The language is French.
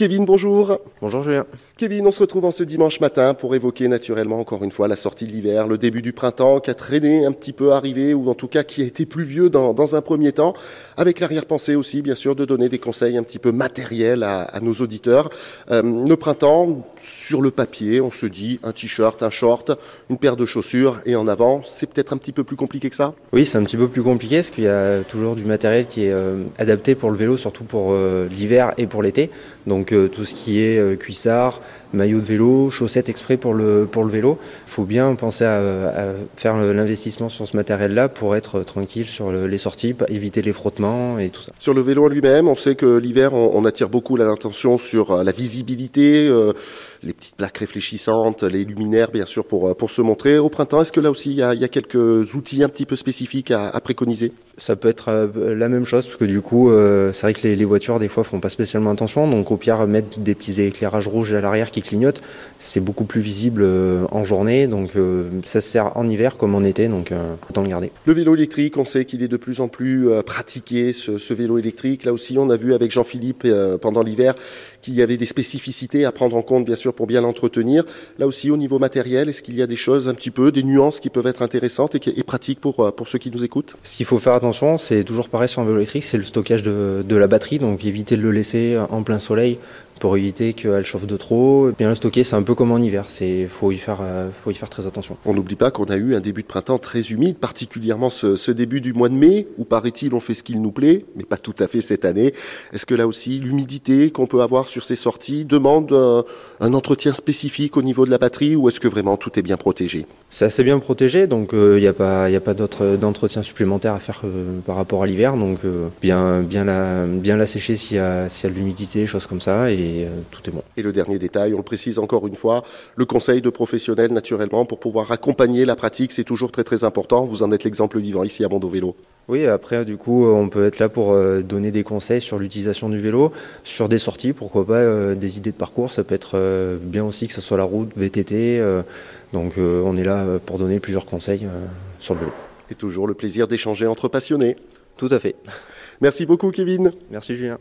Kevin, bonjour. Bonjour Julien. Kevin, on se retrouve en ce dimanche matin pour évoquer naturellement encore une fois la sortie de l'hiver, le début du printemps qui a traîné un petit peu arrivé ou en tout cas qui a été pluvieux dans, dans un premier temps, avec l'arrière-pensée aussi bien sûr de donner des conseils un petit peu matériels à, à nos auditeurs. Euh, le printemps, sur le papier, on se dit un t-shirt, un short, une paire de chaussures et en avant, c'est peut-être un petit peu plus compliqué que ça? Oui, c'est un petit peu plus compliqué parce qu'il y a toujours du matériel qui est euh, adapté pour le vélo, surtout pour euh, l'hiver et pour l'été. Donc euh, tout ce qui est euh, cuissard, maillot de vélo, chaussettes exprès pour le, pour le vélo. Il faut bien penser à, faire l'investissement sur ce matériel-là pour être tranquille sur le, les sorties, éviter les frottements et tout ça. Sur le vélo en lui-même, on sait que l'hiver, on, attire beaucoup l'attention sur euh, la visibilité, euh, les petites plaques réfléchissantes, les luminaires, bien sûr, pour, pour se montrer. Au printemps, est-ce que là aussi, il y, a, quelques outils un petit peu spécifiques à préconiser? Ça peut être euh, la même chose, parce que du coup, euh, c'est vrai que les, les, voitures, des fois, font pas spécialement attention. Donc, au pire, mettre des petits éclairages rouges à l'arrière qui clignotent, c'est beaucoup plus visible euh, en journée. Donc, ça se sert en hiver comme en été, donc autant le garder. Le vélo électrique, on sait qu'il est de plus en plus pratiqué, ce, ce, vélo électrique. Là aussi, on a vu avec Jean-Philippe pendant l'hiver qu'il y avait des spécificités à prendre en compte, bien sûr, pour bien l'entretenir. Là aussi, au niveau matériel, est-ce qu'il y a des choses un petit peu, des nuances qui peuvent être intéressantes et, et pratiques pour, pour ceux qui nous écoutent? Ce qu'il faut faire attention, c'est toujours pareil sur un vélo électrique, c'est le stockage de, de la batterie, donc éviter de le laisser en plein soleil pour éviter qu'elle chauffe de trop. Bien le stocker, c'est un peu comme en hiver, il faut, y faire, euh, faut y faire très attention. On n'oublie pas qu'on a eu un début de printemps très humide, particulièrement ce, ce début du mois de mai, où paraît-il on fait ce qu'il nous plaît, mais pas tout à fait cette année. Est-ce que là aussi, l'humidité qu'on peut avoir sur ces sorties demande un, un, entretien spécifique au niveau de la batterie, ou est-ce que vraiment tout est bien protégé? C'est assez bien protégé, donc il euh, n'y a pas, y a pas d'entretien supplémentaire à faire euh, par rapport à l'hiver, donc euh, bien, bien, la, bien la sécher s'il y a, y a de l'humidité, choses comme ça, et et euh, tout est bon. Et le dernier détail, on le précise encore une fois, le conseil de professionnels naturellement pour pouvoir accompagner la pratique, c'est toujours très très important. Vous en êtes l'exemple vivant ici à Mondo Vélo. Oui, après, du coup, on peut être là pour euh, donner des conseils sur l'utilisation du vélo, sur des sorties, pourquoi pas, euh, des idées de parcours. Ça peut être bien aussi que ce soit la route, VTT. Donc, on est là pour donner plusieurs conseils sur le vélo. Et toujours le plaisir d'échanger entre passionnés. Tout à fait. Merci beaucoup, Kevin. Merci, Julien.